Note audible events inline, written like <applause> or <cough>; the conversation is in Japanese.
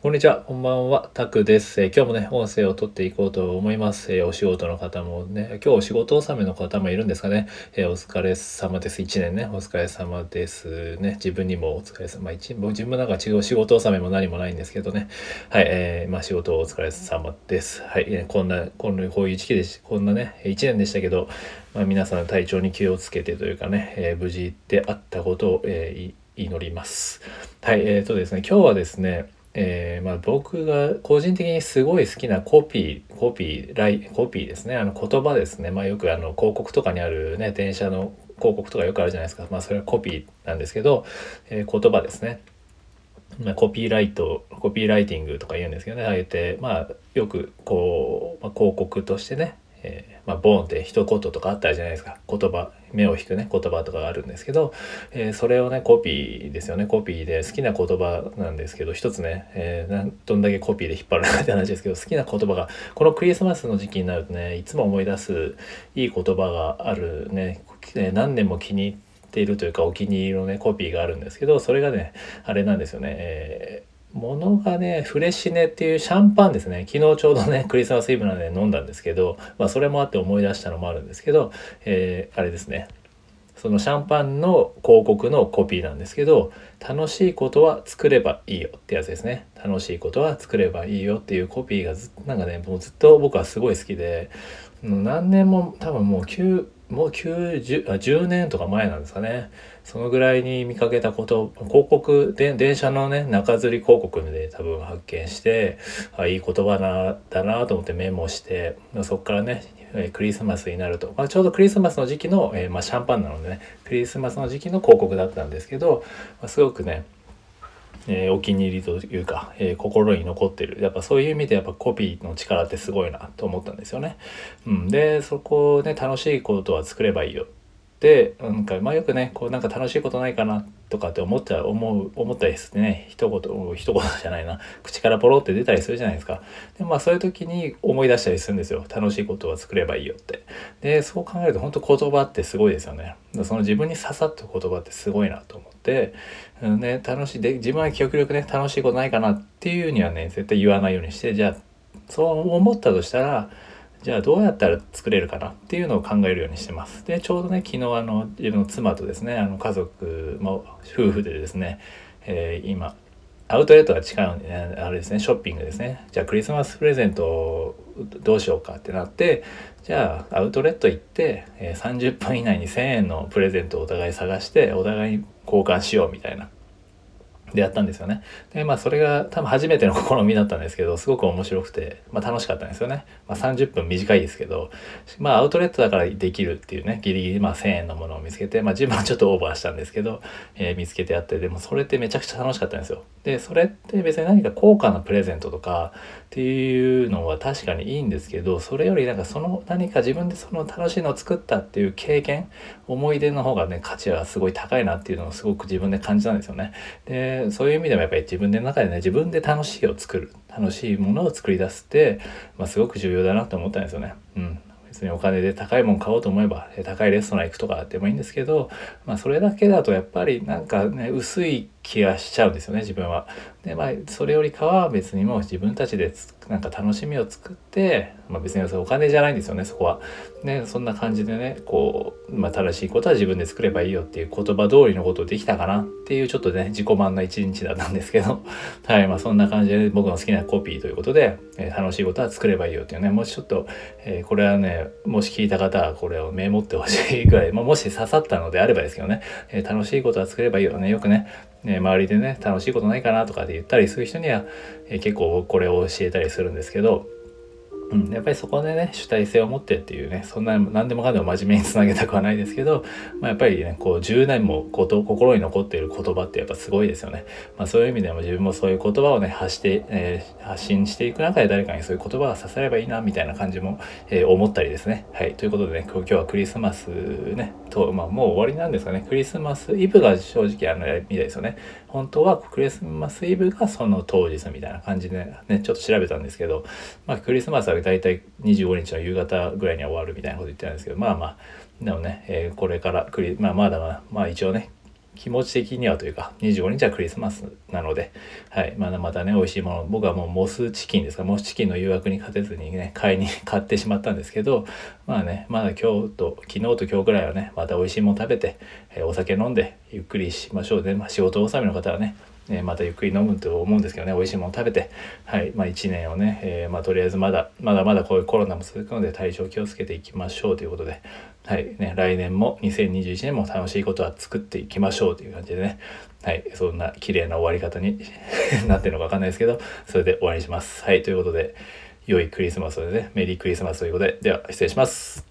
こんにちは、こんばんは、タクです、えー、今日もね、音声を撮っていこうと思います。えー、お仕事の方もね、今日お仕事納めの方もいるんですかね。えー、お疲れ様です。1年ね、お疲れ様ですね。自分にもお疲れ様。まあ、一自分もなんか違う仕事納めも何もないんですけどね。はい、えー、まあ仕事お疲れ様です。はい、えー、こんな、こんな、こういう時期でし、こんなね、1年でしたけど、まあ皆さん体調に気をつけてというかね、え、無事であったことを、え、祈ります。はい、えーとですね、今日はですね、えー、まあ、僕が個人的にすごい好きなコピーコピーライコピーですね。あの言葉ですね、まあ、よくあの広告とかにあるね電車の広告とかよくあるじゃないですか、まあ、それはコピーなんですけど、えー、言葉ですね。まあ、コピーライトコピーライティングとか言うんですけどね。あえてまあよくこう、まあ、広告としてねえー、まあ、ボーンって一言とかあったじゃないですか。言葉目を引くね言葉とかがあるんですけど、えー、それをねコピーですよね。コピーで好きな言葉なんですけど一つね、えー、どんだけコピーで引っ張るかって話ですけど好きな言葉がこのクリスマスの時期になるとねいつも思い出すいい言葉があるね何年も気に入っているというかお気に入りのねコピーがあるんですけどそれがねあれなんですよね、えーものがね、フレッシネっていうシャンパンですね。昨日ちょうどね、クリスマスイブなんで飲んだんですけど、まあそれもあって思い出したのもあるんですけど、えー、あれですね。そのシャンパンの広告のコピーなんですけど、楽しいことは作ればいいよってやつですね。楽しいことは作ればいいよっていうコピーがずなんかね、もうずっと僕はすごい好きで、何年も多分もう9、もう90あ10年とか前なんですかね。そのぐらいに見かけたこと広告で電車のね中吊り広告で多分発見してあいい言葉なだなと思ってメモしてそこからねクリスマスになると、まあ、ちょうどクリスマスの時期の、えー、まあ、シャンパンなのでねクリスマスの時期の広告だったんですけど、まあ、すごくねえー、お気に入りというか、えー、心に残ってるやっぱそういう意味でやっぱコピーの力ってすごいなと思ったんですよね。うん、でそこをね楽しいことは作ればいいよでなんかまあよくねこうなんか楽しいことないかなっとかって思った思う思ったりしてね。一言一言じゃないな。口からポロって出たりするじゃないですか。でまあそういう時に思い出したりするんですよ。楽しいことは作ればいいよって。でそう考えると本当言葉ってすごいですよね。その自分に刺さった言葉ってすごいなと思って、うん、ね楽しいで自分は記憶力ね楽しいことないかなっていうにはね絶対言わないようにしてじゃあそう思ったとしたらじゃあどうやったら作れるかなっていうのを考えるようにしてます。でちょうどね昨日あの自分の妻とですねあの家族も夫婦でですね、えー、今アウトレットが近いので、あれですねショッピングですねじゃあクリスマスプレゼントどうしようかってなってじゃあアウトレット行って、えー、30分以内に1,000円のプレゼントをお互い探してお互い交換しようみたいなでやったんですよね。で、まあそれが多分初めての試みだったんですけど、すごく面白くて、まあ楽しかったんですよね。まあ30分短いですけど、まあアウトレットだからできるっていうね、ギリギリまあ1000円のものを見つけて、まあ自分はちょっとオーバーしたんですけど、えー、見つけてやって、でもそれってめちゃくちゃ楽しかったんですよ。で、それって別に何か高価なプレゼントとかっていうのは確かにいいんですけど、それよりなんかその何か自分でその楽しいのを作ったっていう経験、思い出の方がね、価値はすごい高いなっていうのをすごく自分で感じたんですよね。で、そういう意味でもやっぱり自分の中でね自分で楽しいを作る楽しいものを作り出すって、まあ、すごく重要だなと思ったんですよね。うん別にお金で高いもん買おうと思えば高いレストラン行くとかでもいいんですけど、まあ、それだけだとやっぱりなんかね薄い気がしちゃうんですよね自分は。でまあそれよりかは別にもう自分たちでなんか楽しみを作って、まあ、別にお金じゃないんですよねそこは。ねそんな感じでねこう、まあ、正しいことは自分で作ればいいよっていう言葉通りのことできたかなっていうちょっとね自己満な一日だったんですけど <laughs> はいまあそんな感じで僕の好きなコピーということで、え、楽しいことは作ればいいよっていうねもしちょっと、えー、これはねもし聞いた方はこれをメモってほしいぐらい、まあ、もし刺さったのであればですけどね、えー、楽しいことは作ればいいよねよくねね、周りでね楽しいことないかなとかで言ったりする人には、え結構これを教えたりするんですけどうん、やっぱりそこでね主体性を持ってっていうねそんな何でもかんでも真面目につなげたくはないですけど、まあ、やっぱりねこう10年もこと心に残っている言葉ってやっぱすごいですよね、まあ、そういう意味でも自分もそういう言葉をね発して、えー、発信していく中で誰かにそういう言葉が刺さればいいなみたいな感じも、えー、思ったりですね。はい。ということでね今日はクリスマスねと、まあ、もう終わりなんですかね。クリスマスイブが正直あのみたいですよね。本当はクリスマスイブがその当日みたいな感じでねちょっと調べたんですけど、まあ、クリスマスは大体25日の夕方ぐらいには終わるみたいなこと言ってたんですけどまあまあでもね、えー、これからクリ、まあ、まだまあ、まあ、一応ね気持ち的にはというか25日はクリスマスなので、はい、まだまだね美味しいもの僕はもうモスチキンですかモスチキンの誘惑に勝てずにね買いに <laughs> 買ってしまったんですけどまあねまだ今日と昨日と今日ぐらいはねまた美味しいもの食べて、えー、お酒飲んでゆっくりしましょうね、まあ、仕事納めの方はねえまたゆっくり飲むと思うんですけどね美味しいもの食べてはいまあ1年をね、えー、まあ、とりあえずまだまだまだこういうコロナも続くので体調気をつけていきましょうということではい。ね来年も2021年も楽しいことは作っていきましょうという感じでね。はい。そんな綺麗な終わり方に <laughs> なってるのかわかんないですけどそれで終わりにします。はい。ということで良いクリスマスでねメリークリスマスということで。では失礼します。